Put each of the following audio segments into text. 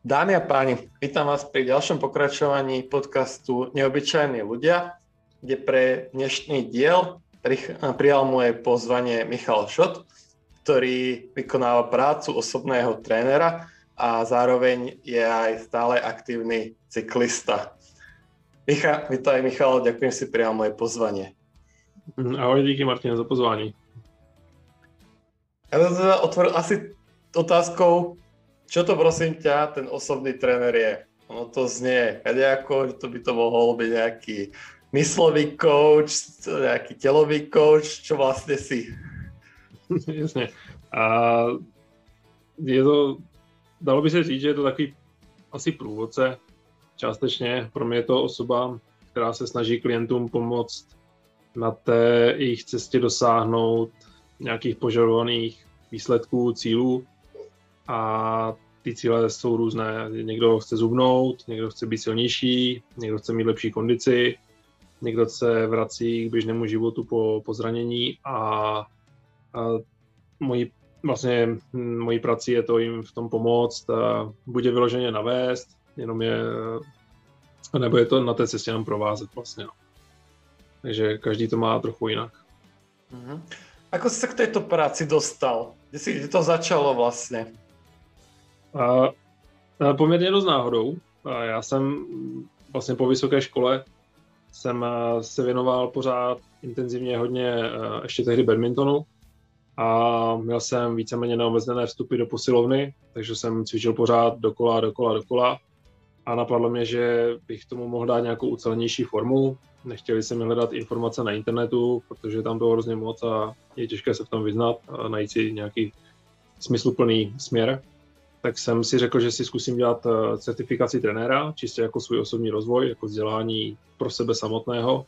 Dámy a páni, vítam vás pri ďalšom pokračovaní podcastu Neobyčajní ľudia, kde pre dnešný diel prijal moje pozvanie Michal Šot, ktorý vykonáva prácu osobného trénera a zároveň je aj stále aktívny cyklista. Micha, vítaj Michal, ďakujem si prijal moje pozvanie. Ahoj, díky Martin za pozvání. Ja som sa otvoril asi otázkou, čo to prosím ťa, ten osobný tréner je? Ono to znie že to by to mohol byť nejaký myslový coach, nejaký telový coach, čo vlastne si? Jasně. A je to, dalo by se říct, že je to takový asi průvodce, částečně. Pro mě je to osoba, která se snaží klientům pomoct na té jejich cestě dosáhnout nějakých požadovaných výsledků, cílů a ty cíle jsou různé. Někdo chce zubnout, někdo chce být silnější, někdo chce mít lepší kondici, někdo se vrací k běžnému životu po, po zranění a, a mojí, vlastně mojí prací je to jim v tom pomoct, a buď je vyloženě navést, jenom je, nebo je to na té cestě jenom provázet vlastně. No. Takže každý to má trochu jinak. Mm-hmm. Ako jsi se k této práci dostal? Kde, si, kde to začalo vlastně? A, a poměrně dost náhodou. A já jsem vlastně po vysoké škole jsem se věnoval pořád intenzivně hodně ještě tehdy badmintonu a měl jsem víceméně neomezené vstupy do posilovny, takže jsem cvičil pořád dokola, dokola, dokola a napadlo mě, že bych tomu mohl dát nějakou ucelenější formu. Nechtěli se mi hledat informace na internetu, protože tam bylo hrozně moc a je těžké se v tom vyznat a najít si nějaký smysluplný směr tak jsem si řekl, že si zkusím dělat eh, certifikaci trenéra, čistě jako svůj osobní rozvoj, jako vzdělání pro sebe samotného.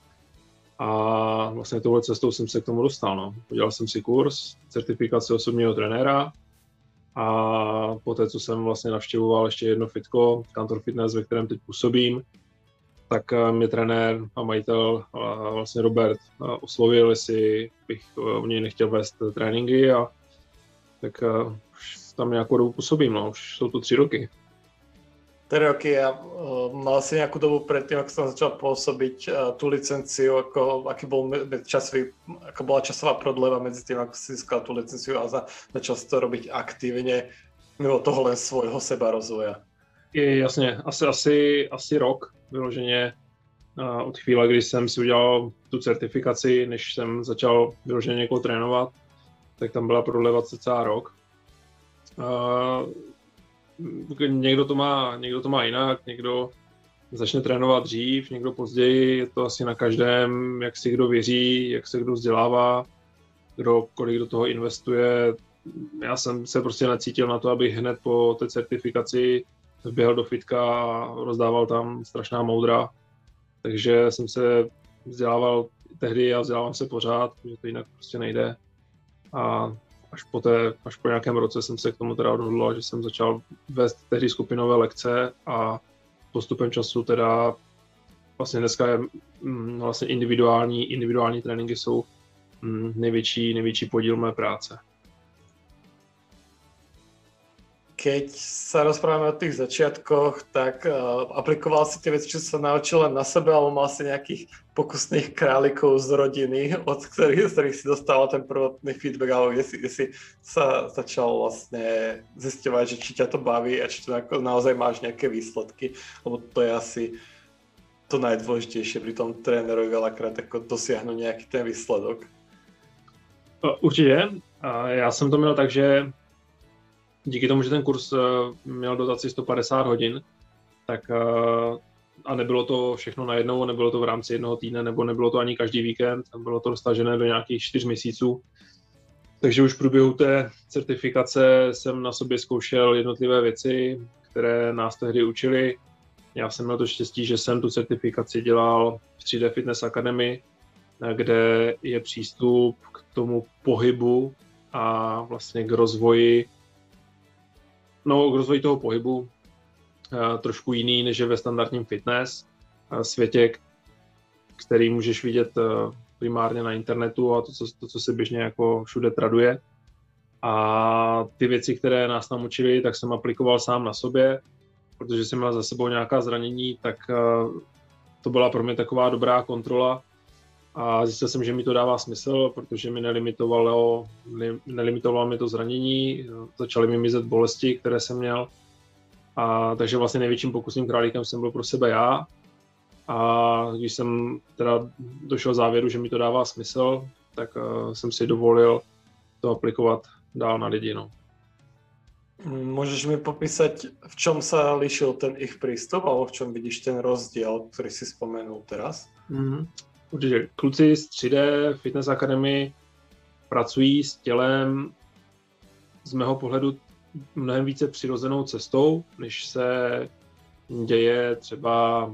A vlastně touhle cestou jsem se k tomu dostal. No. Udělal jsem si kurz certifikace osobního trenéra a poté, co jsem vlastně navštěvoval ještě jedno fitko, Kantor Fitness, ve kterém teď působím, tak eh, mě trenér a majitel vlastně Robert eh, oslovil, jestli bych u něj nechtěl vést tréninky a tak tam nějakou dobu působím, no, už jsou to tři roky. Tři roky a uh, mal si nějakou dobu předtím, jak jsem začal působit uh, tu licenciu, jako, aký byl časový, jako byla časová prodleva mezi tím, jak si získal tu licenciu a za, začal si to robiť aktivně, mimo toho len svojho seba rozvoja. Je, jasně, asi, asi, asi rok vyloženě uh, od chvíle, kdy jsem si udělal tu certifikaci, než jsem začal vyloženě někoho trénovat, tak tam byla prodleva cca rok. Uh, někdo to má, někdo to má jinak, někdo začne trénovat dřív, někdo později, je to asi na každém, jak si kdo věří, jak se kdo vzdělává, kdo, kolik do toho investuje. Já jsem se prostě necítil na to, abych hned po té certifikaci běhal do fitka a rozdával tam strašná moudra. Takže jsem se vzdělával tehdy a vzdělávám se pořád, protože to jinak prostě nejde. A až po, té, až po nějakém roce jsem se k tomu teda odhodlal, že jsem začal vést tehdy skupinové lekce a postupem času teda vlastně dneska je mm, vlastně individuální, individuální tréninky jsou mm, největší, největší podíl mé práce. Keď sa rozprávame o tých začiatkoch, tak uh, aplikoval si tie veci, čo sa naučil len na sebe, alebo mal si nejakých pokusných králikov z rodiny, od ktorých, z ktorých si dostal ten prvotný feedback, alebo kde si, kde si sa začal vlastne zisťovať, že či ťa to baví a či to naozaj máš nejaké výsledky, lebo to je asi to najdôležitejšie pri tom trénerovi veľakrát ako dosiahnuť nejaký ten výsledok. Určitě. Já jsem to měl tak, že díky tomu, že ten kurz eh, měl dotaci 150 hodin, tak eh, a nebylo to všechno najednou, nebylo to v rámci jednoho týdne, nebo nebylo to ani každý víkend, bylo to dostažené do nějakých čtyř měsíců. Takže už v průběhu té certifikace jsem na sobě zkoušel jednotlivé věci, které nás tehdy učili. Já jsem měl to štěstí, že jsem tu certifikaci dělal v 3D Fitness Academy, kde je přístup k tomu pohybu a vlastně k rozvoji No, k rozvoji toho pohybu eh, trošku jiný, než je ve standardním fitness eh, světě, který můžeš vidět eh, primárně na internetu a to, co, to, co se běžně jako všude traduje. A ty věci, které nás tam učili, tak jsem aplikoval sám na sobě protože jsem měl za sebou nějaká zranění, tak to byla pro mě taková dobrá kontrola a zjistil jsem, že mi to dává smysl, protože mi nelimitovalo, nelimitovalo mi to zranění, začaly mi mizet bolesti, které jsem měl. A, takže vlastně největším pokusným králíkem jsem byl pro sebe já. A když jsem teda došel závěru, že mi to dává smysl, tak uh, jsem si dovolil to aplikovat dál na lidi. No. Můžeš mi popísat, v čem se lišil ten ich přístup, alebo v čem vidíš ten rozdíl, který si vzpomenul teraz? Mm-hmm. Určitě. Kluci z 3D Fitness Academy pracují s tělem z mého pohledu mnohem více přirozenou cestou, než se děje třeba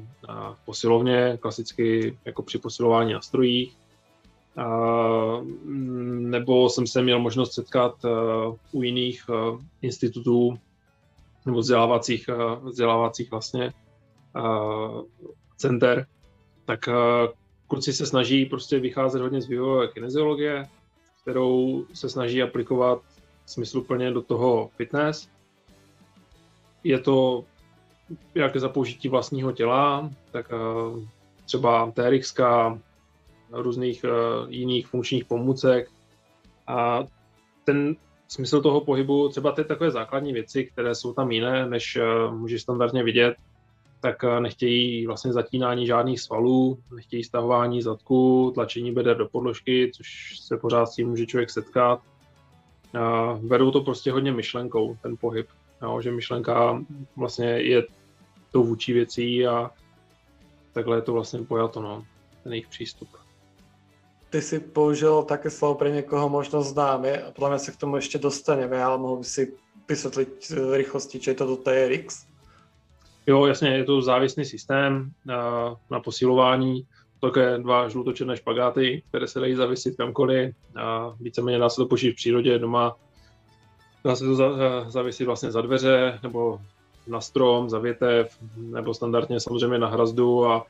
v posilovně, klasicky jako při posilování na strojích. Nebo jsem se měl možnost setkat u jiných institutů nebo vzdělávacích, vzdělávacích vlastně center, tak kluci se snaží prostě vycházet hodně z vývojové kineziologie, kterou se snaží aplikovat smysluplně do toho fitness. Je to jak za použití vlastního těla, tak uh, třeba TRX, různých uh, jiných funkčních pomůcek. A ten smysl toho pohybu, třeba ty takové základní věci, které jsou tam jiné, než uh, můžeš standardně vidět, tak eh, nechtějí vlastně zatínání žádných svalů, nechtějí stahování zadku, tlačení beder do podložky, což se pořád s tím může člověk setkat. A berou to prostě hodně myšlenkou, ten pohyb. Jo, že myšlenka vlastně je tou vůči věcí a takhle je to vlastně pojato, no, ten jejich přístup. Ty si použil také slovo pro někoho možno známe a podle mě se k tomu ještě dostaneme, ale mohl by si vysvětlit v rychlosti, či je to do TRX? Jo, jasně, je to závislý systém na, na posilování, také dva žlutočerné špagáty, které se dají zavisit kamkoliv a víceméně dá se to počít v přírodě doma. Dá se to za, zavisit vlastně za dveře nebo na strom, za větev, nebo standardně samozřejmě na hrazdu a,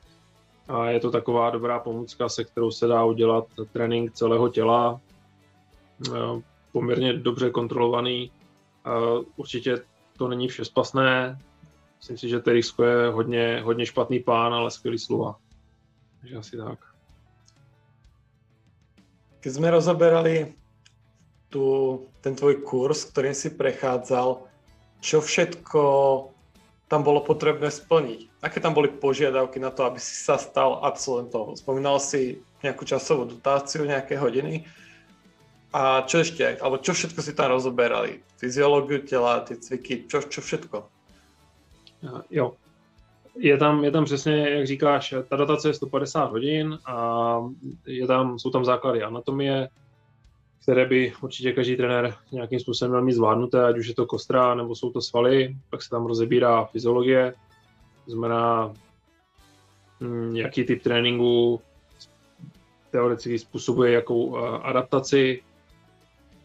a je to taková dobrá pomůcka, se kterou se dá udělat trénink celého těla, poměrně dobře kontrolovaný. Určitě to není všespasné, Myslím si, že Terisko je hodně, hodně špatný pán, ale skvělý slova. Takže asi tak. Když jsme rozoberali tu, ten tvoj kurz, kterým si prechádzal, čo všetko tam bolo potrebné splniť? Aké tam boli požiadavky na to, aby si sa stal absolventom? Spomínal si nejakú časovú dotáciu, nejaké hodiny? A čo ešte? Alebo čo všetko si tam rozoberali? Fyziológiu tela, ty cviky, čo, čo všetko? Jo. Je tam, je tam přesně, jak říkáš, ta datace je 150 hodin a je tam, jsou tam základy anatomie, které by určitě každý trenér nějakým způsobem měl mít zvládnuté, ať už je to kostra nebo jsou to svaly, pak se tam rozebírá fyziologie, znamená, hm, jaký typ tréninku teoreticky způsobuje jakou eh, adaptaci,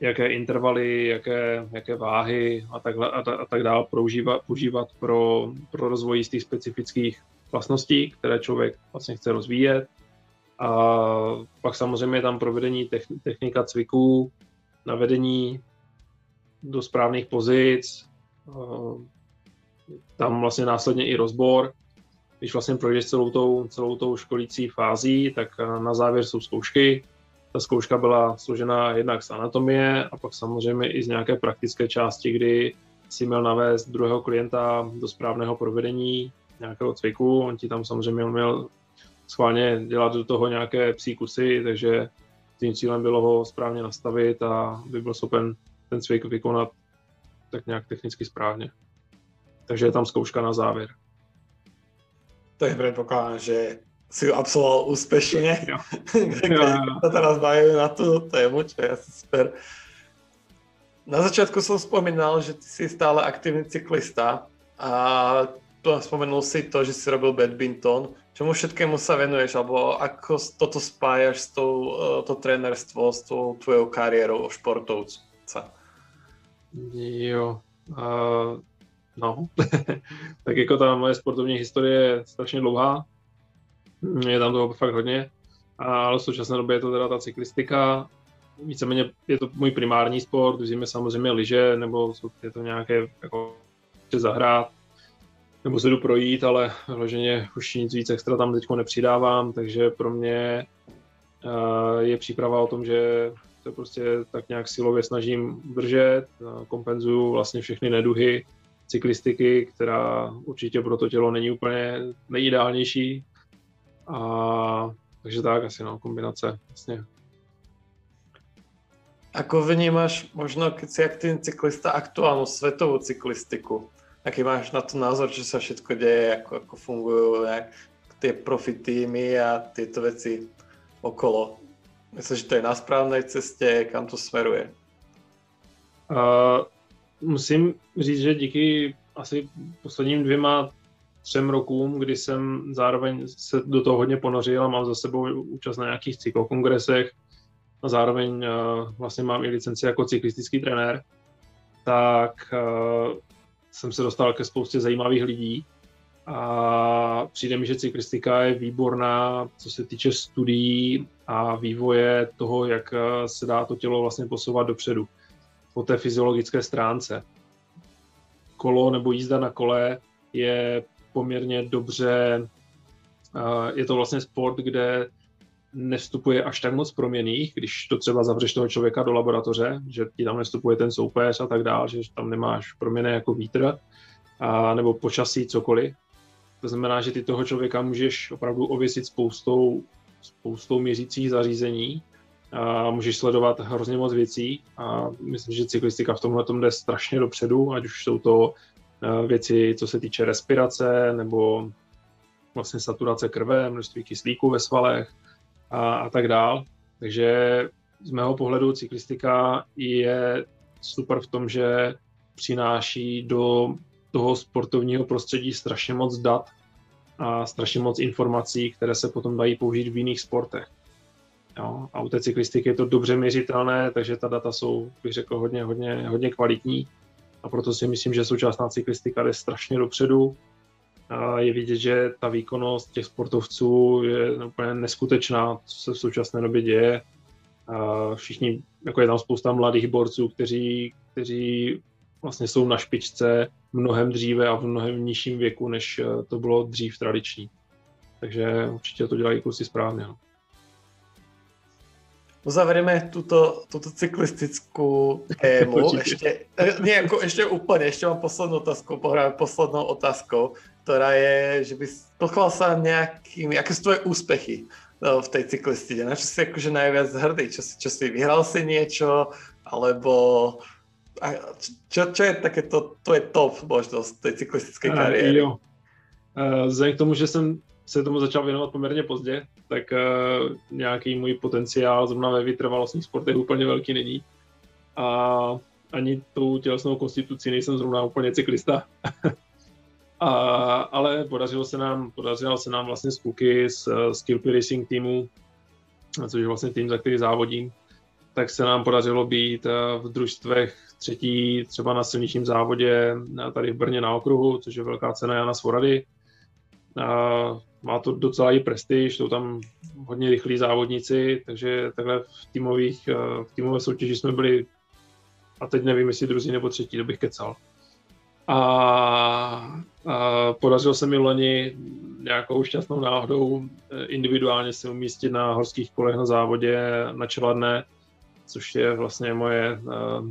jaké intervaly, jaké, jaké váhy a, takhle, a, a tak dále používat, používat pro, pro rozvoj jistých specifických vlastností, které člověk vlastně chce rozvíjet. A pak samozřejmě je tam provedení technika cviků, navedení do správných pozic, tam vlastně následně i rozbor. Když vlastně projdeš celou tou, celou tou školící fází, tak na závěr jsou zkoušky, ta zkouška byla složena jednak z anatomie a pak samozřejmě i z nějaké praktické části, kdy si měl navést druhého klienta do správného provedení nějakého cviku. On ti tam samozřejmě měl schválně dělat do toho nějaké psí kusy, takže tím cílem bylo ho správně nastavit a by byl schopen ten cvik vykonat tak nějak technicky správně. Takže je tam zkouška na závěr. je předpokládám, že si ju absolvoval úspešne. Jo. jo, jo. sa teraz bavíme na tú tému, čo je asi super. Na začiatku som spomínal, že ty si stále aktívny cyklista a spomenul si to, že si robil badminton. Čomu všetkému sa venuješ, alebo ako toto spájaš s tou, eh, to trénerstvo, s tou tvojou kariérou športovca? Jo, uh, no, tak jako ta moje sportovní historie je strašně dlouhá, je tam toho fakt hodně, ale v současné době je to teda ta cyklistika, víceméně je to můj primární sport, v zimě samozřejmě lyže, nebo je to nějaké jako zahrát. nebo se jdu projít, ale vloženě už nic víc extra tam teď nepřidávám, takže pro mě je příprava o tom, že to prostě tak nějak silově snažím držet, kompenzuju vlastně všechny neduhy cyklistiky, která určitě pro to tělo není úplně nejideálnější. A, takže tak, asi no, kombinace, vlastně. Ako vnímáš možno, keď si aktívny cyklista, aktuálnu svetovú cyklistiku? Aký máš na to názor, čo sa všetko deje, ako, ako fungujú nejak tie profi týmy a tieto veci okolo? Myslíš, že to je na správnej cestě, kam to smeruje? Uh, musím říct, že díky asi posledním dvěma, třem rokům, kdy jsem zároveň se do toho hodně ponořil a mám za sebou účast na nějakých cyklokongresech a zároveň uh, vlastně mám i licenci jako cyklistický trenér, tak uh, jsem se dostal ke spoustě zajímavých lidí a přijde mi, že cyklistika je výborná, co se týče studií a vývoje toho, jak eh, se dá to tělo vlastně posouvat dopředu po té fyziologické stránce. Kolo nebo jízda na kole je poměrně dobře, je to vlastně sport, kde nevstupuje až tak moc proměných, když to třeba zavřeš toho člověka do laboratoře, že ti tam nevstupuje ten soupeř a tak dále, že tam nemáš proměny jako vítr, a, nebo počasí, cokoliv. To znamená, že ty toho člověka můžeš opravdu ověsit spoustou, spoustou měřících zařízení a můžeš sledovat hrozně moc věcí a myslím, že cyklistika v tomhle tom jde strašně dopředu, ať už jsou to věci, co se týče respirace nebo vlastně saturace krve, množství kyslíku ve svalech a, a tak dál. Takže z mého pohledu cyklistika je super v tom, že přináší do toho sportovního prostředí strašně moc dat a strašně moc informací, které se potom dají použít v jiných sportech. Jo, a u té cyklistiky je to dobře měřitelné, takže ta data jsou, bych řekl, hodně, hodně, hodně kvalitní. A proto si myslím, že současná cyklistika jde strašně dopředu. A je vidět, že ta výkonnost těch sportovců je úplně neskutečná, co se v současné době děje. A všichni, jako je tam spousta mladých borců, kteří, kteří vlastně jsou na špičce mnohem dříve a v mnohem nižším věku, než to bylo dřív tradiční. Takže určitě to dělají kluci správně. No. Uzavřeme tuto, tuto cyklistickou tému. Ještě, nie, jako ještě úplně, ještě mám poslednou otázku, pohráme poslednou otázkou, která je, že bys pochval se nějakými, jaké jsou tvoje úspěchy no, v té cyklistice, na čo si jakože najviac hrdý, čo si, čo si vyhral si niečo, alebo a čo, čo je také to, to je top možnost té cyklistické kariéry? Uh, jo. Uh, vzhledem k tomu, že jsem se tomu začal věnovat poměrně pozdě, tak uh, nějaký můj potenciál zrovna ve vytrvalostních sportech úplně velký není. A ani tou tělesnou konstitucí nejsem zrovna úplně cyklista. a, ale podařilo se nám, podařilo se nám vlastně z kluky z Skillpy Racing týmu, což je vlastně tým, za který závodím, tak se nám podařilo být v družstvech třetí třeba na silničním závodě tady v Brně na okruhu, což je velká cena Jana Svorady. A má to docela i prestiž, jsou tam hodně rychlí závodníci, takže takhle v, týmových, v týmové soutěži jsme byli, a teď nevím, jestli druzí nebo třetí, to bych kecal. A, a podařilo se mi loni nějakou šťastnou náhodou eh, individuálně se umístit na horských kolech na závodě na Čeladné, což je vlastně moje uh,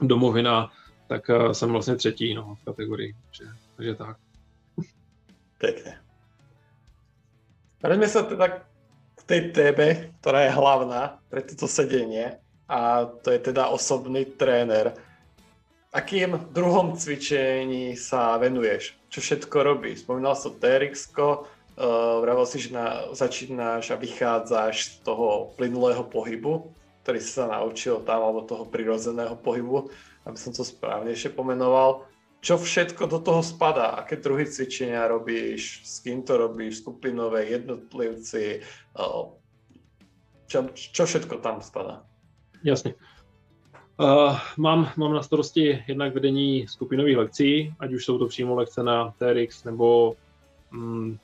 domovina, tak jsem vlastně třetí no, v kategorii. Takže, takže tak. Pěkně. Vraťme se teda k té téme, která je hlavná pre toto sedenie a to je teda osobný tréner. Akým druhom cvičení sa venuješ? Čo všetko robíš? Spomínal som TRX, uh, vravel si, že na, začínáš a vychádzaš z toho plynulého pohybu, ktorý si sa naučil tam, alebo toho prirodzeného pohybu, aby som to správne ešte pomenoval. Čo všetko do toho spadá? Aké druhy cvičenia robíš? S kým to robíš? Skupinové, jednotlivci? Čo, čo všetko tam spadá? Jasně. Uh, mám, mám na starosti jednak vedení skupinových lekcí, ať už jsou to přímo lekce na TRX, nebo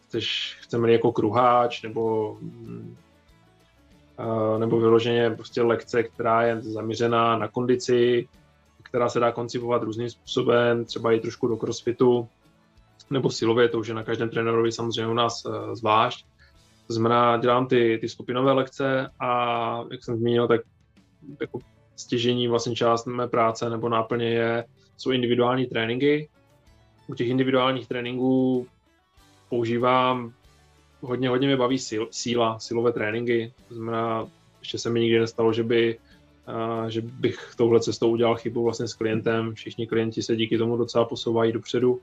chceš, chceme jako kruháč, nebo um, nebo vyloženě prostě lekce, která je zaměřená na kondici, která se dá koncipovat různým způsobem, třeba i trošku do crossfitu. nebo silově, to už je na každém trenérovi samozřejmě u nás uh, zvlášť. To znamená, dělám ty, ty skupinové lekce a jak jsem zmínil, tak jako stěžení vlastně část mé práce nebo náplně je, jsou individuální tréninky. U těch individuálních tréninků používám hodně, hodně mě baví síl, síla, silové tréninky. To znamená, ještě se mi nikdy nestalo, že by že bych touhle cestou udělal chybu vlastně s klientem. Všichni klienti se díky tomu docela posouvají dopředu.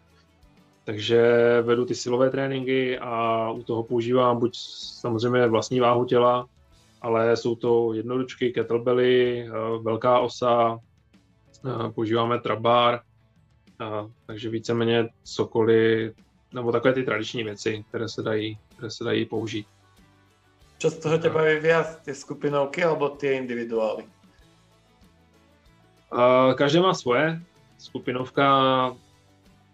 Takže vedu ty silové tréninky a u toho používám buď samozřejmě vlastní váhu těla, ale jsou to jednodučky, kettlebelly, velká osa, používáme trabar, takže víceméně cokoliv, nebo takové ty tradiční věci, které se dají, které se dají použít. Co z toho tě baví víc, ty skupinovky alebo ty individuály? Každý má svoje. Skupinovka,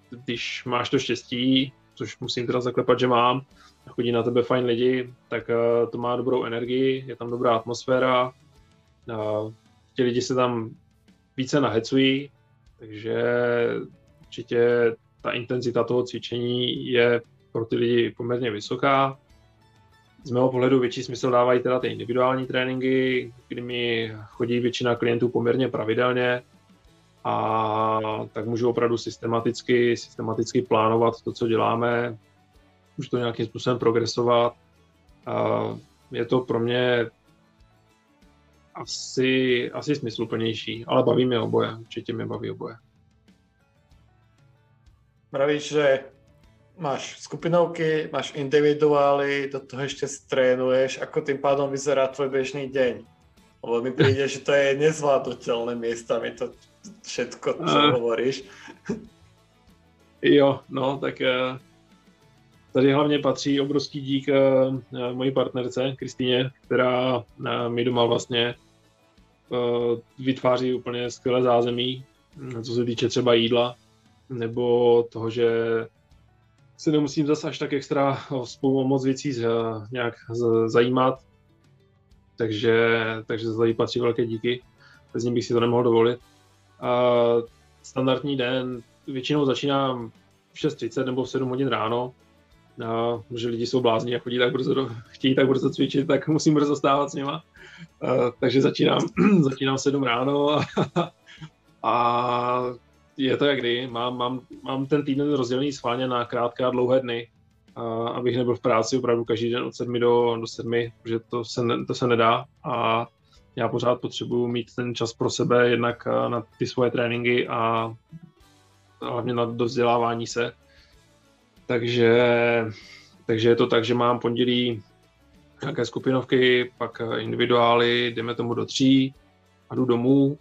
když máš to štěstí, což musím teda zaklepat, že mám, chodí na tebe fajn lidi, tak to má dobrou energii, je tam dobrá atmosféra, ti lidi se tam více nahecují, takže určitě ta intenzita toho cvičení je pro ty lidi poměrně vysoká. Z mého pohledu větší smysl dávají teda ty individuální tréninky, kdy mi chodí většina klientů poměrně pravidelně a tak můžu opravdu systematicky, systematicky plánovat to, co děláme, už to nějakým způsobem progresovat. A je to pro mě asi, asi smysluplnější, ale baví mě oboje, určitě mě baví oboje. Pravíš, že máš skupinovky, máš individuály, do toho ještě strénuješ, ako tým pádom vyzerá tvoj bežný deň? Lebo mi přijde, že to je nezvládnutelné mi to všetko, co uh, hovoríš. Jo, no, tak uh, tady hlavně patří obrovský dík uh, mojí partnerce Kristýně, která mi doma vlastně vytváří úplně skvělé zázemí, co se týče třeba jídla, nebo toho, že se nemusím zase až tak extra spolu moc věcí z, nějak z, zajímat. Takže, takže za to patří velké díky. Bez ní bych si to nemohl dovolit. A standardní den většinou začínám v 6.30 nebo v 7 hodin ráno. A, že lidi jsou blázni a chodí tak brzo, do, chtějí tak brzo cvičit, tak musím brzo stávat s nima. A, takže začínám, začínám v 7 ráno a, a je to jak kdy. Mám, mám, mám ten týden rozdělený schválně na krátké a dlouhé dny, a abych nebyl v práci opravdu každý den od 7 do, do 7, protože to se, ne, to se nedá a já pořád potřebuji mít ten čas pro sebe, jednak na ty svoje tréninky a hlavně na dovzdělávání se. Takže, takže je to tak, že mám pondělí nějaké skupinovky, pak individuály, jdeme tomu do tří a jdu domů.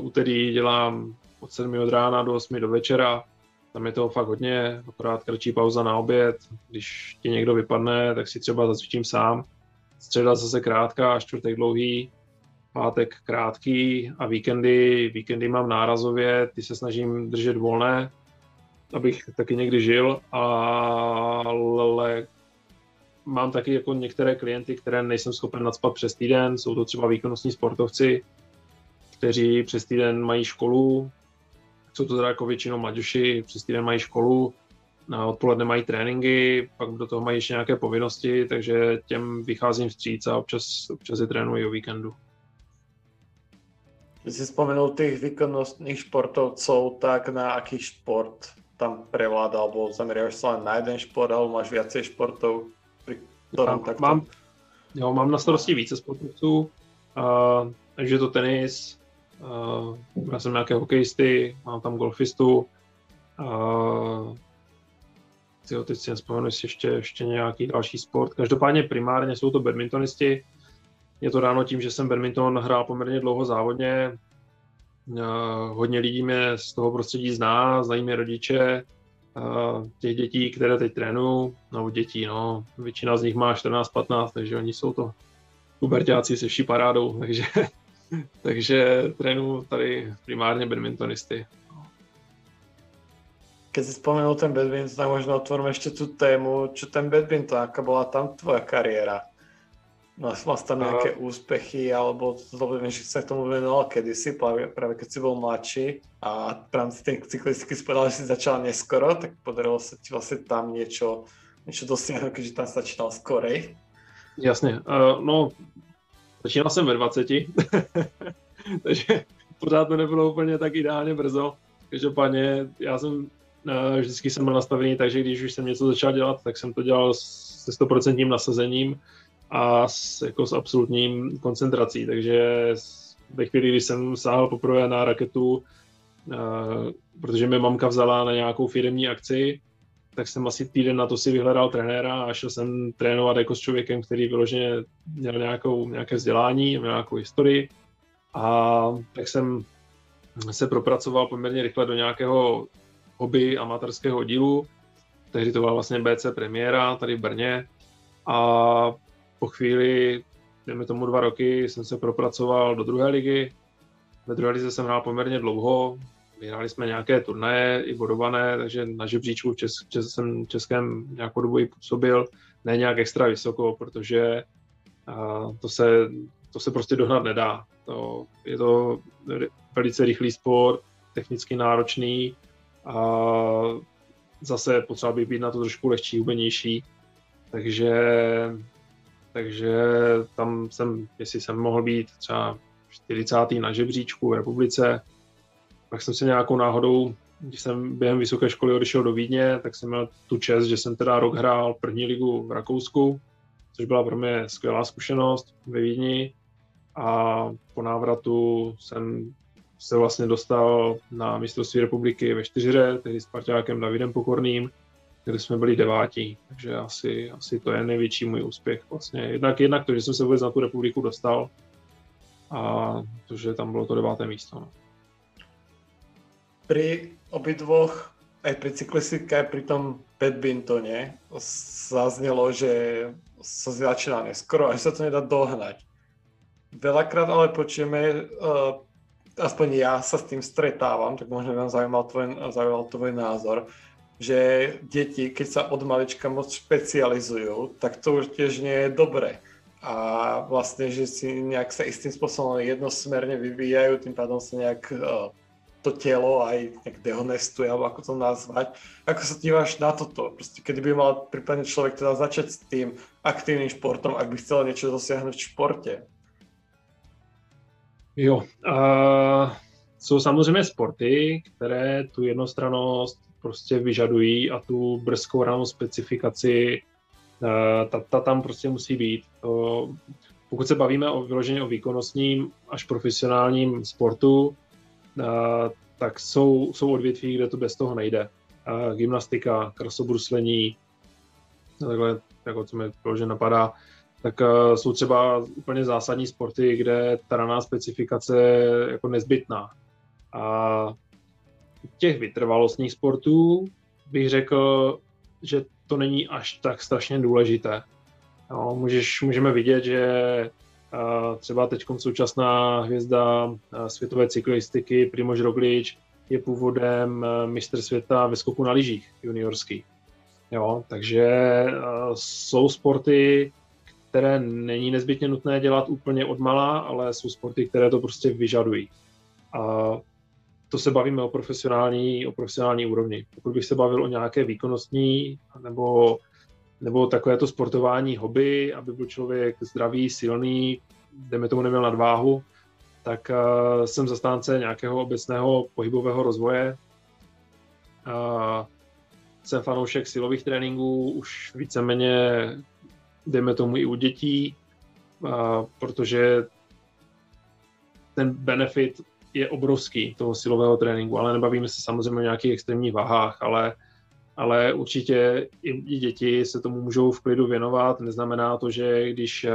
Úterý dělám od 7 od rána do 8 do večera. Tam je toho fakt hodně, akorát kratší pauza na oběd. Když ti někdo vypadne, tak si třeba zacvičím sám. Středa zase krátká, čtvrtek dlouhý, pátek krátký a víkendy, víkendy mám nárazově, ty se snažím držet volné, abych taky někdy žil, ale mám taky jako některé klienty, které nejsem schopen nadspat přes týden, jsou to třeba výkonnostní sportovci, kteří přes týden mají školu, jsou to teda jako většinou mladěši, přes týden mají školu, na odpoledne mají tréninky, pak do toho mají ještě nějaké povinnosti, takže těm vycházím vstříc a občas, občas je trénuji o víkendu. Když jsi vzpomenul těch výkonnostných športovců, tak na aký šport tam prevládá, alebo zameriavaš se len na jeden šport, alebo máš viacej športov, pri ktorom takto? Mám, jo, mám na starosti více sportovců, uh, takže je to tenis, já jsem nějaké hokejisty, mám tam golfistu. Uh, tyjo, teď si nespomenu, jestli ještě, ještě nějaký další sport. Každopádně primárně jsou to badmintonisti. Je to dáno tím, že jsem badminton hrál poměrně dlouho závodně. Uh, hodně lidí mě z toho prostředí zná, znají mě rodiče, těch dětí, které teď trénuju, no dětí, no, většina z nich má 14-15, takže oni jsou to pubertáci se vší parádou, takže Takže trénuju tady primárně badmintonisty. Keď si spomenul ten badminton, tak možno otvoríme ještě tu tému, čo ten badminton, aká byla tam tvoja kariéra? Mal, mal tam nejaké a... úspechy, alebo to viem, že sa k tomu venoval kedysi, práve, práve keď si bol mladší a v rámci tej cyklistiky si povedal, že si začal neskoro, tak podarilo sa ti vlastne tam niečo, niečo dosiahnuť, keďže tam začínal skorej. Jasně, uh, no začínal jsem ve 20, takže pořád to nebylo úplně tak ideálně brzo. Každopádně já jsem uh, vždycky jsem byl nastavený, takže když už jsem něco začal dělat, tak jsem to dělal se stoprocentním nasazením a s, jako s absolutním koncentrací. Takže ve chvíli, kdy jsem sáhl poprvé na raketu, uh, protože mi mamka vzala na nějakou firmní akci, tak jsem asi týden na to si vyhledal trenéra a šel jsem trénovat jako s člověkem, který vyloženě měl nějakou, nějaké vzdělání, měl nějakou historii. A tak jsem se propracoval poměrně rychle do nějakého hobby amatérského dílu. Tehdy to byla vlastně BC premiéra tady v Brně. A po chvíli, dejme tomu dva roky, jsem se propracoval do druhé ligy. Ve druhé lize jsem hrál poměrně dlouho, vyhráli jsme nějaké turnaje i bodované, takže na žebříčku v Čes, Čes, jsem Českém nějakou dobu i působil, ne nějak extra vysoko, protože a, to, se, to se prostě dohnat nedá. To, je to velice rychlý sport, technicky náročný a zase potřeba by být na to trošku lehčí, hubenější. Takže takže tam jsem, jestli jsem mohl být třeba 40. na žebříčku v republice, pak jsem si nějakou náhodou, když jsem během vysoké školy odešel do Vídně, tak jsem měl tu čest, že jsem teda rok hrál první ligu v Rakousku, což byla pro mě skvělá zkušenost ve Vídni a po návratu jsem se vlastně dostal na mistrovství republiky ve čtyřře, tehdy s parťákem Davidem Pokorným, kde jsme byli devátí, takže asi, asi to je největší můj úspěch vlastně. Jednak, jednak to, že jsem se vůbec na tu republiku dostal a to, že tam bylo to deváté místo. No. Pri obidvoch, aj pri cyklistike, aj pri tom badmintone zaznělo, že sa začíná neskoro a že sa to nedá dohnať. Veľakrát ale počujeme, uh, aspoň ja sa s tým stretávam, tak možno vám zaujímal tvoj, zaujímal tvoj názor, že deti, keď sa od malička moc špecializujú, tak to už tiež nie je dobré. A vlastne, že si nejak sa istým spôsobom jednosmerne vyvíjajú, tým pádom sa nejak uh, to telo aj nejak dehonestuje, alebo ako to nazvať. Ako sa díváš na toto? Proste, kedy by mal prípadne človek teda začať s tým aktívnym športom, ak by chcel niečo dosiahnuť v športe? Jo, uh, jsou samozřejmě sporty, které tu jednostranost prostě vyžadují a tu brzkou ránou specifikaci ta, ta tam prostě musí být. Pokud se bavíme o vyloženě o výkonnostním až profesionálním sportu, tak jsou, jsou odvětví, kde to bez toho nejde. Gymnastika, krasobruslení, takhle, jako co mi vyloženě napadá, tak jsou třeba úplně zásadní sporty, kde ta raná specifikace je jako nezbytná. A těch vytrvalostních sportů bych řekl, že to není až tak strašně důležité. No, můžeš, můžeme vidět, že třeba teď současná hvězda světové cyklistiky Primož Roglič je původem mistr světa ve skoku na lyžích juniorský. Jo, takže jsou sporty, které není nezbytně nutné dělat úplně od mala, ale jsou sporty, které to prostě vyžadují. A to se bavíme o profesionální, o profesionální úrovni. Pokud bych se bavil o nějaké výkonnostní nebo, nebo takové to sportování hobby, aby byl člověk zdravý, silný, jdeme tomu neměl nadváhu, tak uh, jsem zastánce nějakého obecného pohybového rozvoje. Uh, jsem fanoušek silových tréninků už víceméně, dejme tomu i u dětí, uh, protože ten benefit je obrovský toho silového tréninku, ale nebavíme se samozřejmě o nějakých extrémních váhách, ale, ale určitě i děti se tomu můžou v klidu věnovat. Neznamená to, že když eh,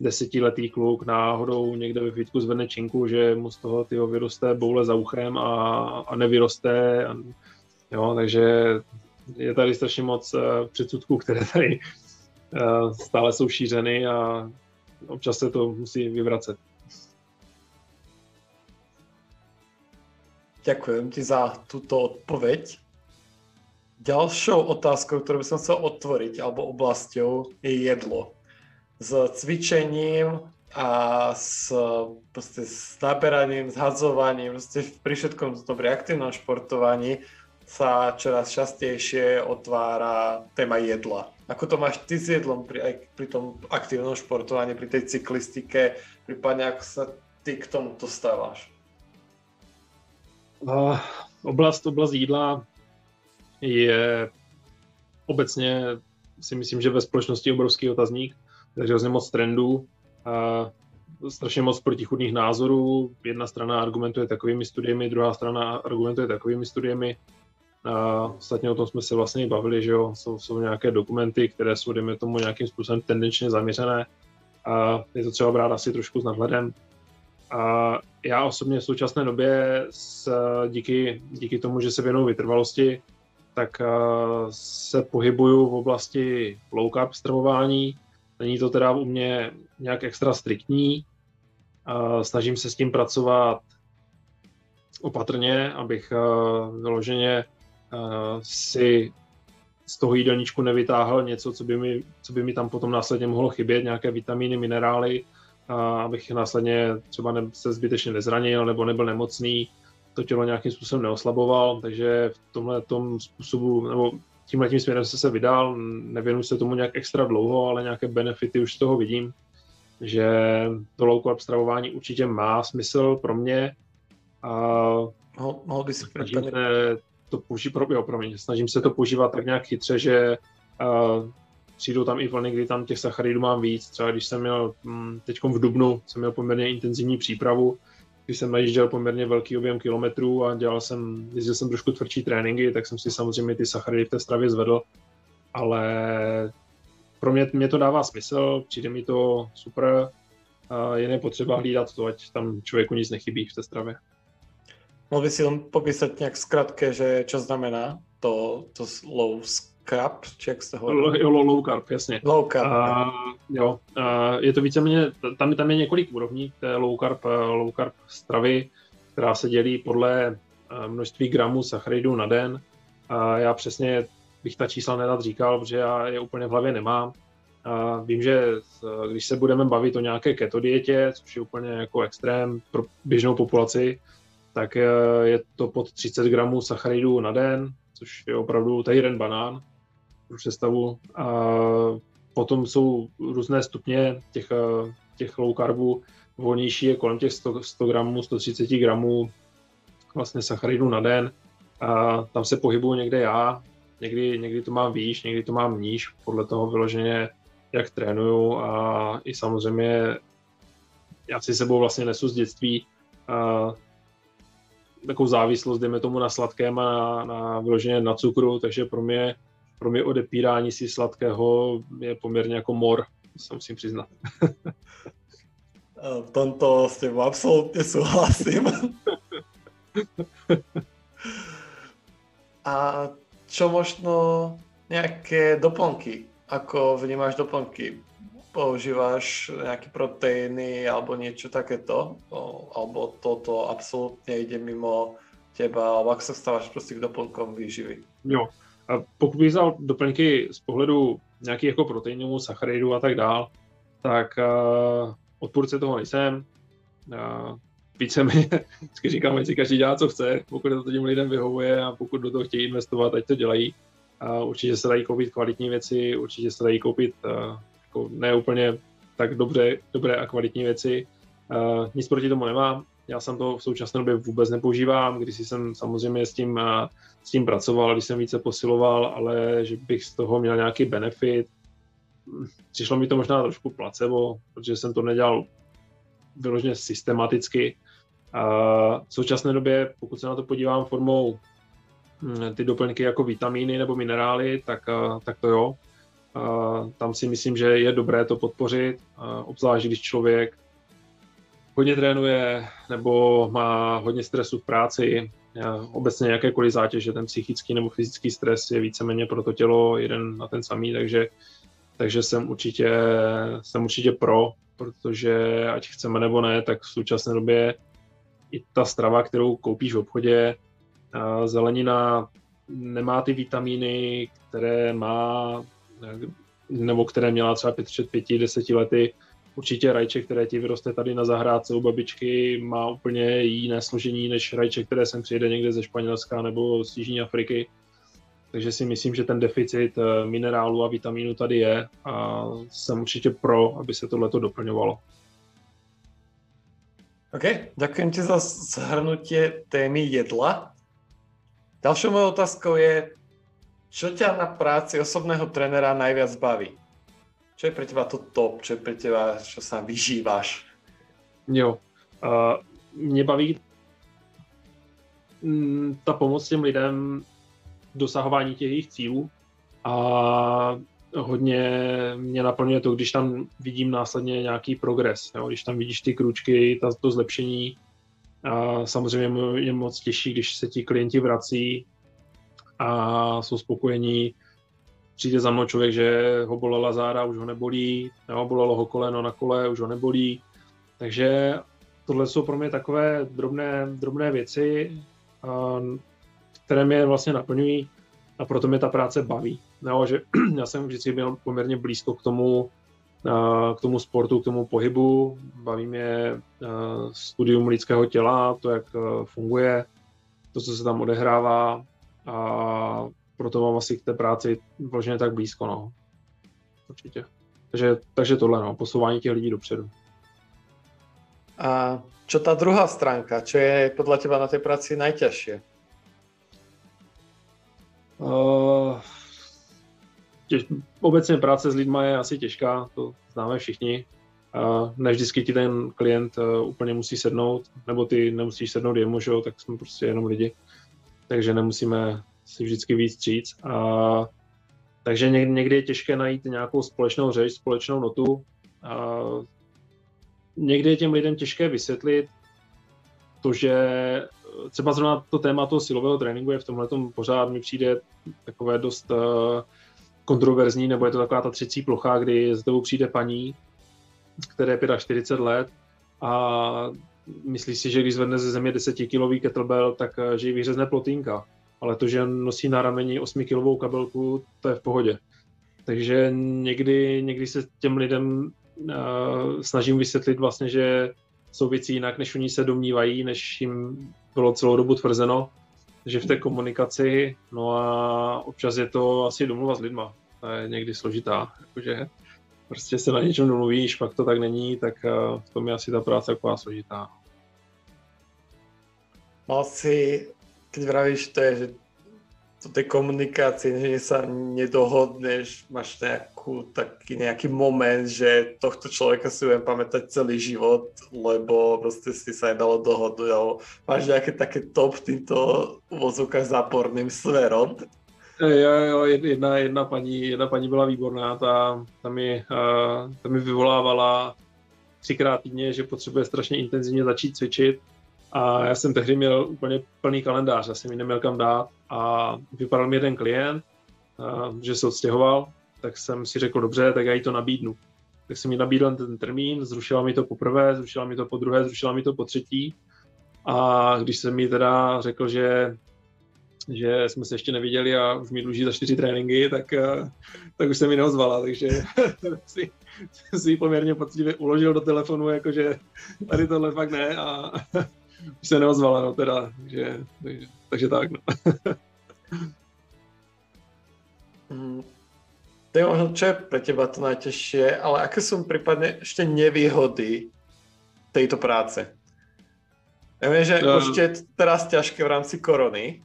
desetiletý kluk náhodou někde ve fitku zvedne činku, že mu z toho tyho vyroste boule za uchem a, a nevyroste. A, jo, takže je tady strašně moc uh, předsudků, které tady uh, stále jsou šířeny a občas se to musí vyvracet. Ďakujem ti za túto odpoveď. Ďalšou otázkou, ktorú by som chcel otvoriť, alebo oblasťou, je jedlo. s cvičením a s, proste, s naberaním, s hadzovaním, proste pri všetkom tom reaktívnom športovaní sa čoraz častejšie otvára téma jedla. Ako to máš ty s jedlom pri, aj pri tom aktívnom športovaní, pri tej cyklistike, prípadne ako sa ty k tomu stáváš? Uh, oblast, oblast jídla je obecně si myslím, že ve společnosti obrovský otazník, takže hrozně moc trendů, a strašně moc protichudných názorů. Jedna strana argumentuje takovými studiemi, druhá strana argumentuje takovými studiemi. A ostatně o tom jsme se vlastně bavili, že jo, jsou, jsou nějaké dokumenty, které jsou, dejme tomu, nějakým způsobem tendenčně zaměřené a je to třeba brát asi trošku s nadhledem. A já osobně v současné době s, díky, díky tomu, že se věnuju vytrvalosti, tak eh, se pohybuju v oblasti low carb stravování. Není to teda u mě nějak extra striktní. Snažím se s tím pracovat opatrně, abych eh, vyloženě eh, si z toho jídelníčku nevytáhl něco, co by, mi, co by mi tam potom následně mohlo chybět, nějaké vitamíny, minerály, abych následně třeba se zbytečně nezranil nebo nebyl nemocný to tělo nějakým způsobem neoslaboval, takže v tomhle tom způsobu, nebo tímhle tím směrem se se vydal, nevěnuji se tomu nějak extra dlouho, ale nějaké benefity už z toho vidím, že to low carb stravování určitě má smysl pro mě a mohl by si snažím se to používat, jo, promiň, snažím se to používat tak nějak chytře, že uh, přijdou tam i vlny, kdy tam těch sacharidů mám víc. Třeba když jsem měl hm, teď v Dubnu, jsem měl poměrně intenzivní přípravu, když jsem najížděl poměrně velký objem kilometrů a dělal jsem, jezdil jsem trošku tvrdší tréninky, tak jsem si samozřejmě ty sacharidy v té stravě zvedl, ale pro mě, mě to dává smysl, přijde mi to super, a jen je potřeba hlídat to, ať tam člověku nic nechybí v té stravě. Mohl by si len popísať nějak zkratke, že čo znamená to, to low carb, či jak jste hovorili? Low, low carb, jasně. Low carb. A, jo, a je to víceméně, tam, tam je několik úrovní té low carb, low carb stravy, která se dělí podle množství gramů sacharidů na den. A já přesně bych ta čísla nedat říkal, protože já je úplně v hlavě nemám. A vím, že když se budeme bavit o nějaké keto dietě, což je úplně jako extrém pro běžnou populaci, tak je to pod 30 gramů sacharidů na den, což je opravdu tady jeden banán pro představu. A potom jsou různé stupně těch, eh, těch low carbů. Volnější je kolem těch 100, 100 gramů, 130 gramů vlastně sacharidů na den. A tam se pohybuju někde já, někdy, někdy to mám výš, někdy to mám níž, podle toho vyloženě, jak trénuju a i samozřejmě já si sebou vlastně nesu z dětství a takovou závislost, dejme tomu na sladkém a na, na vyloženě na cukru, takže pro mě pro mě odepírání si sladkého je poměrně jako mor, se musím přiznat. v tomto s tebou absolutně souhlasím. A čo možno nějaké doplnky? Ako vnímáš doplnky? Používáš nejaké proteíny alebo niečo takéto? Alebo toto absolútne ide mimo teba? Alebo ako sa stávaš prostě k doplnkom výživy? Jo, a pokud bych vzal doplňky z pohledu nějakých jako proteinů, sacharidů a tak dál, tak uh, odpůrce toho nejsem. Uh, víceméně vždycky říkám, ať si každý dělá, co chce, pokud to těm lidem vyhovuje a pokud do toho chtějí investovat, ať to dělají. Uh, určitě se dají koupit kvalitní věci, určitě se dají koupit uh, jako ne úplně tak dobře, dobré a kvalitní věci. Uh, nic proti tomu nemám, já jsem to v současné době vůbec nepoužívám, když jsem samozřejmě s tím, s tím pracoval, když jsem více posiloval, ale že bych z toho měl nějaký benefit. Přišlo mi to možná trošku placebo, protože jsem to nedělal vyloženě systematicky. A v současné době, pokud se na to podívám formou hm, ty doplňky jako vitamíny nebo minerály, tak, tak to jo. Tam si myslím, že je dobré to podpořit, obzvlášť když člověk hodně trénuje nebo má hodně stresu v práci, obecně jakékoliv zátěže, ten psychický nebo fyzický stres je víceméně pro to tělo jeden na ten samý, takže, takže jsem, určitě, jsem určitě pro, protože ať chceme nebo ne, tak v současné době i ta strava, kterou koupíš v obchodě, zelenina nemá ty vitamíny, které má nebo které měla třeba před pěti, deseti lety. Určitě rajče, které ti vyroste tady na zahrádce u babičky, má úplně jiné složení než rajče, které sem přijede někde ze Španělska nebo z Jižní Afriky. Takže si myslím, že ten deficit eh, minerálu a vitamínu tady je a jsem určitě pro, aby se tohleto doplňovalo. OK, ďakujem ti za zhrnutie témy jedla. Ďalšou mojou otázkou je, čo ťa na práci osobného trenera najviac baví? Čo je pre teba to top? Čo je pre teba, čo sa vyžíváš? Jo, uh, mě baví mm, ta pomoc těm lidem dosahování těch jejich cílů a hodně mě naplňuje to, když tam vidím následně nějaký progres, jo? když tam vidíš ty kručky, ta, to zlepšení. A samozřejmě je moc těžší, když se ti klienti vrací a jsou spokojení. Přijde za mnou člověk, že ho bolela záda, už ho nebolí, jo? bolelo ho koleno na kole, už ho nebolí. Takže tohle jsou pro mě takové drobné, drobné věci, které mě vlastně naplňují a proto mě ta práce baví. No, že já jsem vždycky byl poměrně blízko k tomu, k tomu sportu, k tomu pohybu. Baví mě studium lidského těla, to, jak funguje, to, co se tam odehrává a proto mám asi k té práci vloženě tak blízko, no. Určitě. Takže, takže tohle, no, posouvání těch lidí dopředu. A čo ta druhá stránka, čo je podle teba na té práci najťažšie? Uh, těž, obecně práce s lidmi je asi těžká, to známe všichni. Uh, ne vždycky ti ten klient uh, úplně musí sednout, nebo ty nemusíš sednout jemu, že jo, tak jsme prostě jenom lidi. Takže nemusíme si vždycky víc říct. Uh, takže někdy je těžké najít nějakou společnou řeč, společnou notu. Uh, někdy je těm lidem těžké vysvětlit to, že třeba zrovna to téma toho silového tréninku je v tomhle pořád mi přijde takové dost uh, kontroverzní, nebo je to taková ta třecí plocha, kdy z tebou přijde paní, které je 45 let a myslí si, že když zvedne ze země 10 kilový kettlebell, tak uh, že ji vyřezne plotínka. Ale to, že nosí na rameni 8 kilovou kabelku, to je v pohodě. Takže někdy, někdy se těm lidem uh, snažím vysvětlit vlastně, že jsou věci jinak, než oni se domnívají, než jim bylo celou dobu tvrzeno, že v té komunikaci, no a občas je to asi domluva s lidma. To je někdy složitá, jakože prostě se na něčem domluvíš, pak to tak není, tak eh, v tom je asi ta práce taková složitá. Mal si, keď vravíš, to je, že to tej komunikácii, že sa nedohodneš, máš nejakú, taký nejaký moment, že tohto človeka si budem pamätať celý život, lebo proste si sa nedalo dohodnúť, alebo máš nejaké také top týmto vozovkách záporným smerom? Jo, jo, jedna, jedna, paní, jedna paní byla výborná, ta, ta, mi, uh, ta mi vyvolávala třikrát týdně, že potřebuje strašně intenzivně začít cvičit a já jsem tehdy měl úplně plný kalendář, já jsem ji neměl kam dát a vypadal mi jeden klient, že se odstěhoval, tak jsem si řekl, dobře, tak já jí to nabídnu. Tak jsem jí nabídl ten termín, zrušila mi to poprvé, zrušila mi to po druhé, zrušila mi to po třetí. A když jsem mi teda řekl, že, že jsme se ještě neviděli a už mi dluží za čtyři tréninky, tak, tak už se mi neozvala, takže si, si poměrně poctivě uložil do telefonu, jakože tady tohle fakt ne a už se neozvala, no teda, takže, takže, takže tak, no. mm, to je možno, čo je pre teba to najťažšie, ale aké sú prípadne ešte nevýhody tejto práce? Ja viem, že no. určite je teraz ťažké v rámci korony,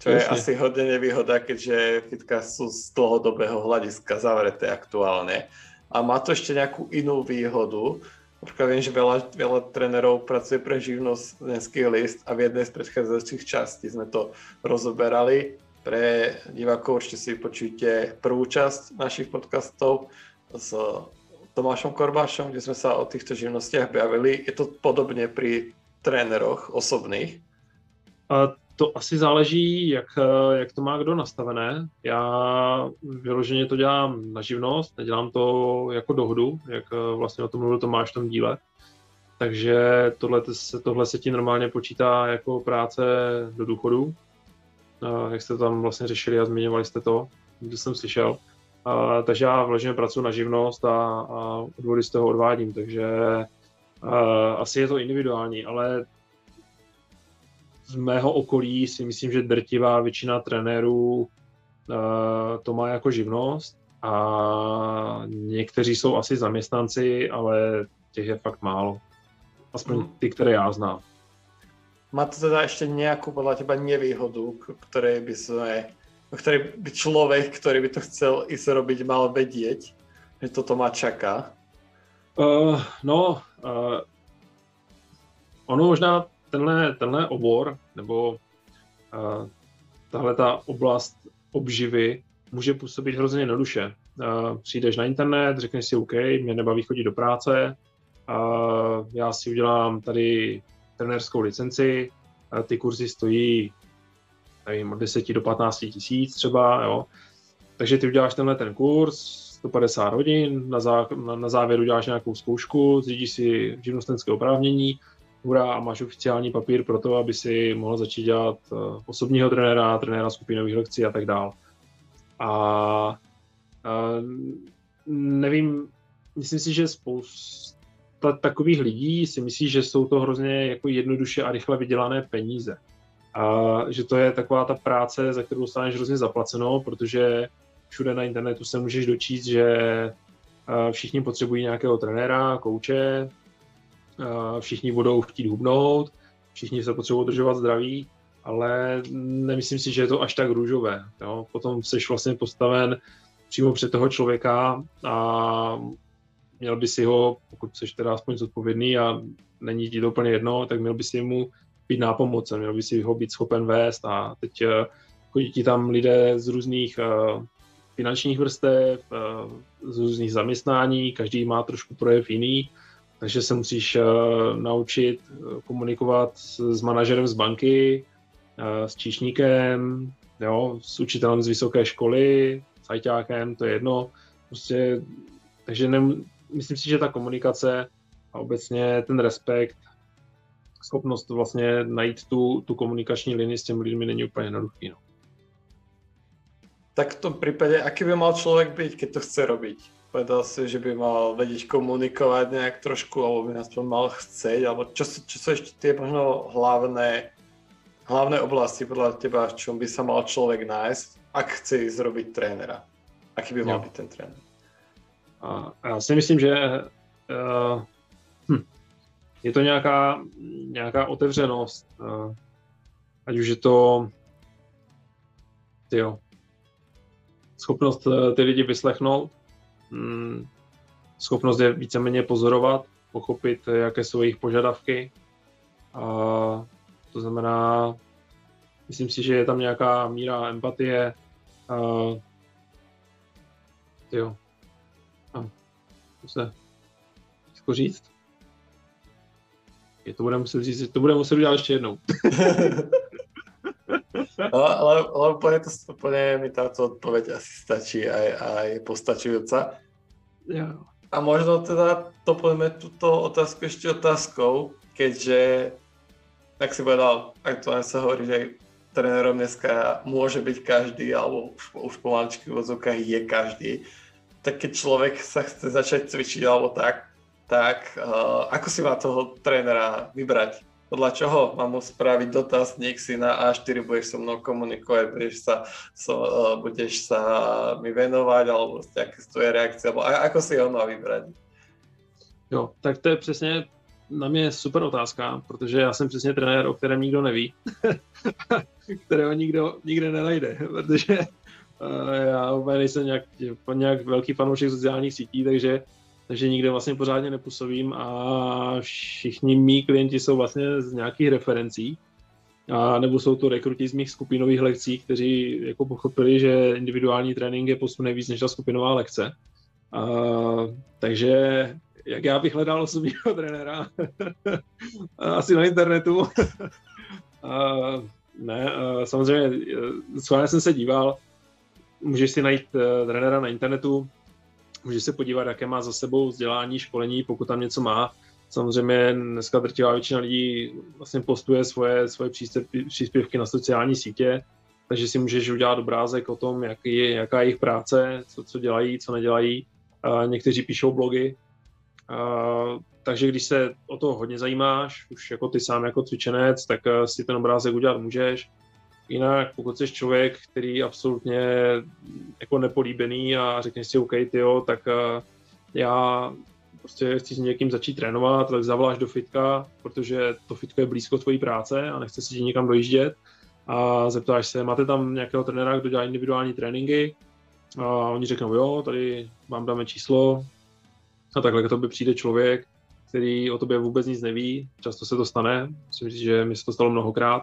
čo je Jasne. asi hodne nevýhoda, keďže fitka sú z dlhodobého hľadiska zavreté aktuálne. A má to ešte nejakú inú výhodu, Napríklad viem, že veľa, veľa trénerov pracuje pre živnostenský list a v jednej z predchádzajúcich častí sme to rozoberali. Pre divákov určite si počujte prvú časť našich podcastov s Tomášom Korbášom, kde sme sa o týchto živnostiach bavili. Je to podobne pri tréneroch osobných? A to asi záleží, jak, jak to má kdo nastavené. Já vyloženě to dělám na živnost, nedělám to jako dohodu, jak vlastně o tom mluvil Tomáš v tom díle. Takže tohle, tohle se ti normálně počítá jako práce do důchodu. Jak jste tam vlastně řešili a zmiňovali jste to, když jsem slyšel. takže já vležně pracuji na živnost a, a odvody z toho odvádím, takže asi je to individuální, ale z mého okolí si myslím, že drtivá většina trenérů to má jako živnost a někteří jsou asi zaměstnanci, ale těch je fakt málo. Aspoň hmm. ty, které já znám. Má to teda ještě nějakou podle teba nevýhodu, které by sme, který by člověk, který by to chcel i se robiť, mal vědět, že toto má čaká? Uh, no, uh, ono možná tenhle, tenhle obor, nebo uh, tahle ta oblast obživy může působit hrozně jednoduše. Uh, přijdeš na internet, řekneš si OK, mě nebaví chodit do práce, uh, já si udělám tady trenérskou licenci, uh, ty kurzy stojí nevím, od 10 do 15 tisíc třeba, jo. Takže ty uděláš tenhle ten kurz, 150 hodin, na, zá, na, na závěr uděláš nějakou zkoušku, zřídíš si živnostenské oprávnění, hurá, a máš oficiální papír pro to, aby si mohl začít dělat uh, osobního trenéra, trenéra skupinových lekcí a tak dále. A uh, nevím, myslím si, že spousta takových lidí si myslí, že jsou to hrozně jako jednoduše a rychle vydělané peníze. A že to je taková ta práce, za kterou dostaneš hrozně zaplaceno, protože všude na internetu se můžeš dočíst, že všichni potřebují nějakého trenéra, kouče, všichni budou chtít hubnout, všichni se potřebují udržovat zdraví, ale nemyslím si, že je to až tak růžové. Jo? Potom jsi vlastně postaven přímo před toho člověka a měl by si ho, pokud jsi teda aspoň zodpovědný a není ti to úplně jedno, tak měl by si mu být nápomocen, měl by si ho být schopen vést a teď eh, chodí ti tam lidé z různých uh, finančních vrstev, uh, z různých zaměstnání, každý má trošku projev jiný takže se musíš uh, naučit eh, komunikovat s, manažerem z banky, uh, s číšníkem, jo, s učitelem z vysoké školy, s ajťákem, to je jedno. Prostě, takže ne, myslím si, že ta komunikace a obecně ten respekt, schopnost vlastně najít tu, tu komunikační linii s těmi lidmi není úplně jednoduchý. No. Tak v tom případě, aký by mal člověk být, když to chce robiť? Povedal si, že by mal vedieť komunikovať nejak trošku, alebo by aspoň mal chceť, alebo čo, čo sú ešte tie možno hlavné, hlavné oblasti podľa teba, v čom by sa mal človek nájsť, ak chce ísť robiť trénera? Aký by mal jo. byť ten tréner? A já si myslím, že uh, hm, je to nějaká, nějaká otevřenost, uh, ať už je to tyjo, schopnost uh, ty lidi vyslechnout, Mm, schopnost je víceméně pozorovat, pochopit, jaké jsou jejich požadavky. A to znamená, myslím si, že je tam nějaká míra empatie. A, jo. A, to se těžko říct. Je, to bude muset říct, to bude muset udělat ještě jednou. No, ale, ale úplne, to, úplne mi táto odpoveď asi stačí aj, aj postačujúca. Ja. A možno teda poďme túto otázku ešte otázkou, keďže, tak si povedal, aktuálne sa hovorí, že trénerom dneska môže byť každý, alebo už, už po maličkých vozovkách je každý. Tak keď človek sa chce začať cvičiť alebo tak, tak uh, ako si má toho trénera vybrať? Podľa čoho mám spraviť dotazník si na A4, budeš so mnou komunikovať, budeš sa, so, uh, budeš sa mi venovať, alebo aké sú tvoje reakcie, alebo ako si ho má vybrať? Jo, tak to je přesně na mě super otázka, protože já jsem přesně trenér, o kterém nikdo neví, kterého nikdo nikde nenajde, protože uh, já úplně nejsem nějak, nějak velký fanoušek sociálních sítí, takže takže nikde vlastně pořádně nepůsobím a všichni mý klienti jsou vlastně z nějakých referencí, a nebo jsou to rekruti z mých skupinových lekcí, kteří jako pochopili, že individuální trénink je posune víc než ta skupinová lekce. A, takže jak já bych hledal osobního trenéra? Asi na internetu. a, ne, a, samozřejmě, schválně jsem se díval, můžeš si najít uh, trenéra na internetu, může se podívat, jaké má za sebou vzdělání, školení, pokud tam něco má. Samozřejmě dneska drtivá většina lidí vlastně postuje svoje, svoje příspěvky na sociální sítě, takže si můžeš udělat obrázek o tom, jaký je, jaká je jejich práce, co, co dělají, co nedělají. Někteří píšou blogy, takže když se o to hodně zajímáš, už jako ty sám jako cvičenec, tak si ten obrázek udělat můžeš. Jinak, pokud jsi člověk, který absolutně jako nepolíbený a řekneš si, OK, tyjo, tak já prostě chci s někým začít trénovat, tak zavoláš do fitka, protože to fitko je blízko tvojí práce a nechce si někam dojíždět. A zeptáš se, máte tam nějakého trenéra, kdo dělá individuální tréninky? A oni řeknou, jo, tady vám dáme číslo. A takhle k tobě přijde člověk, který o tobě vůbec nic neví, často se to stane, myslím si, že mi se to stalo mnohokrát,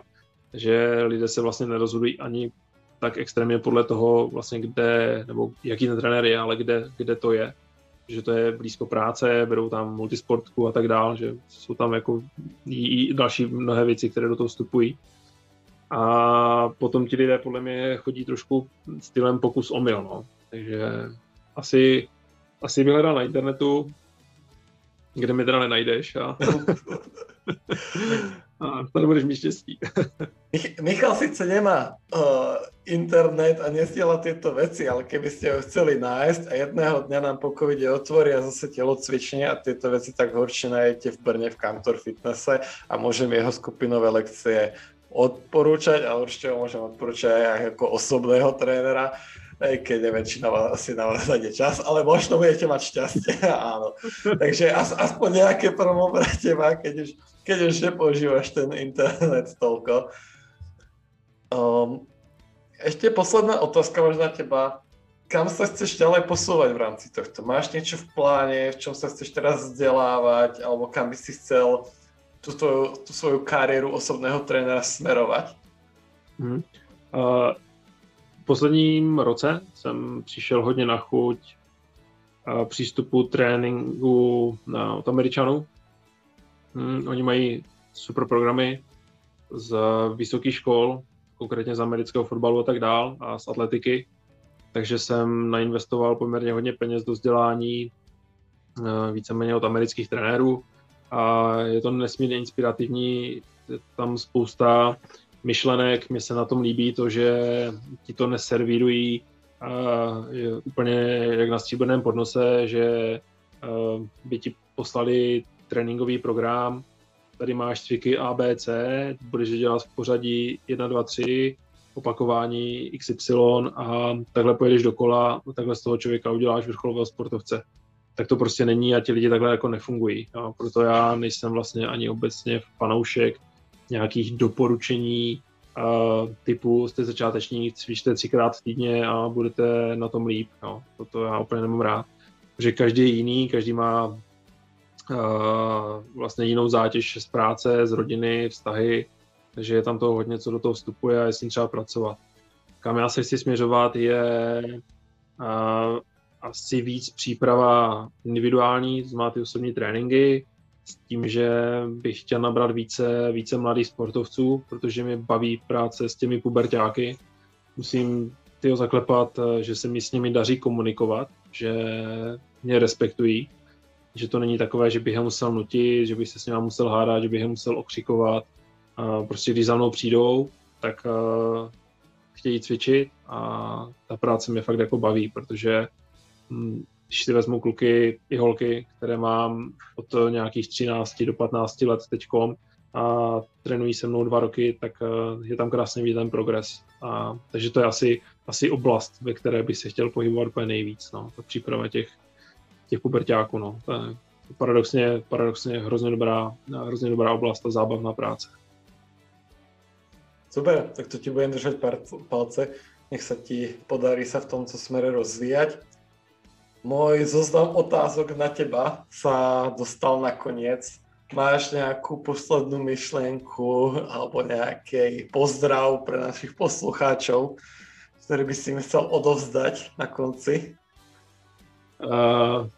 že lidé se vlastně nerozhodují ani tak extrémně podle toho, vlastně kde, nebo jaký ten trenér je, ale kde, kde to je že to je blízko práce, berou tam multisportku a tak dál, že jsou tam jako i další mnohé věci, které do toho vstupují. A potom ti lidé podle mě chodí trošku stylem pokus omyl, no. Takže asi, asi vyhledal na internetu, kde mi teda nenajdeš a, a tady budeš mít štěstí. Michal sice nemá uh, internet a nesiela tieto veci, ale keby ste ho chceli nájsť a jedného dňa nám po covide otvoria zase telocvične a tieto veci, tak horšie nájdete v Brne v Kantor Fitnesse a môžem jeho skupinové lekcie odporúčať, ale určite ho môžem odporúčať aj ako osobného trénera, aj keď je väčšina vás, asi na vás nájde čas, ale možno budete mať šťastie, áno. Takže as, aspoň nejaké promo pre teba, keď už, keď už nepoužívaš ten internet toľko. Um, ešte posledná otázka možná teba. Kam sa chceš ďalej posúvať v rámci tohto? Máš niečo v pláne, v čom sa chceš teraz vzdelávať, alebo kam by si chcel tú, tvoju, tú svoju kariéru osobného trénera smerovať? Hmm. Uh, posledním roce jsem přišel hodně na chuť přístupu tréninku na, od Američanů. Hmm, oni mají super programy z vysokých škol, konkrétně z amerického fotbalu a tak dál a z atletiky. Takže jsem nainvestoval poměrně hodně peněz do vzdělání eh, víceméně od amerických trenérů a je to nesmírně inspirativní, je tam spousta myšlenek, mně se na tom líbí to, že ti to neservírují je úplně jak na stříbrném podnose, že eh, by ti poslali tréninkový program, tady máš cviky A, B, C, budeš dělat v pořadí 1, 2, 3, opakování XY a takhle pojedeš dokola, takhle z toho člověka uděláš vrcholového sportovce. Tak to prostě není a ti lidi takhle jako nefungují. Jo. Proto já nejsem vlastně ani obecně fanoušek nějakých doporučení uh, typu jste začátečník, cvičte třikrát týdně a budete na tom líp. Jo. Toto já úplně nemám rád. Protože každý je jiný, každý má vlastně jinou zátěž z práce, z rodiny, vztahy, takže je tam to hodně, co do toho vstupuje a je s tím třeba pracovat. Kam já se chci směřovat je uh, asi víc příprava individuální, to znamená ty osobní tréninky, s tím, že bych chtěl nabrat více, více mladých sportovců, protože mě baví práce s těmi pubertáky. Musím tyho zaklepat, že se mi s nimi daří komunikovat, že mě respektují že to není takové, že bych je musel nutit, že bych se s nimi musel hádat, že bych je musel okřikovat. A prostě když za mnou přijdou, tak uh, chtějí cvičit a ta práce mě fakt jako baví, protože hm, když si vezmu kluky i holky, které mám od nějakých 13 do 15 let teďkom a trénují se mnou dva roky, tak uh, je tam krásně vidět ten progres. A, takže to je asi, asi oblast, ve které bych se chtěl pohybovat úplně nejvíc, no, ta příprava těch, těch pubertáků, no. To je paradoxně, paradoxně hrozně dobrá, hrozně dobrá oblast a zábavná práce. Super, tak to ti budem držet palce. Nech se ti podarí se v tomto smere rozvíjať. Môj zoznam otázok na teba sa dostal na koniec. Máš nejakú poslednú myšlienku alebo nejaký pozdrav pre našich poslucháčov, ktorý by si chcel odovzdať na konci? Uh,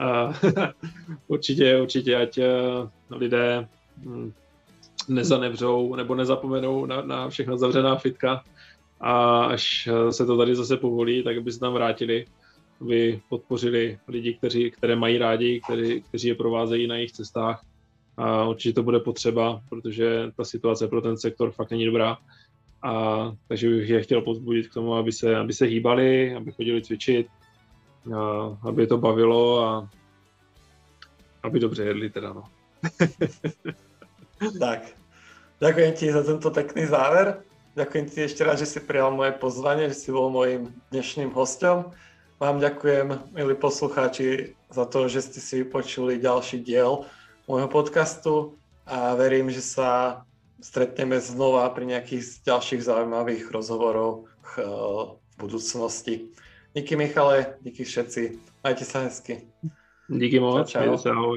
a určitě, určitě, ať eh, lidé hm, nezanevřou nebo nezapomenou na, na všechna zavřená fitka a až se to tady zase povolí, tak by se tam vrátili, aby podpořili lidi, kteří, které mají rádi, kteří, kteří je provázejí na jejich cestách. A určitě to bude potřeba, protože ta situace pro ten sektor fakt není dobrá. A takže bych je chtěl pozbudit k tomu, aby se, aby se hýbali, aby chodili cvičit, a aby je to bavilo a aby dobře jedli teda, no. tak, ďakujem ti za tento pekný záver. Ďakujem ti ešte raz, že si prijal moje pozvanie, že si bol mojím dnešným hostom. Vám ďakujem, milí poslucháči, za to, že ste si vypočuli ďalší diel môjho podcastu a verím, že sa stretneme znova pri nejakých ďalších zaujímavých rozhovoroch eh, v budúcnosti. Díky Michale, díky všetci. Majte sa hezky. Díky moc. Čau, čau.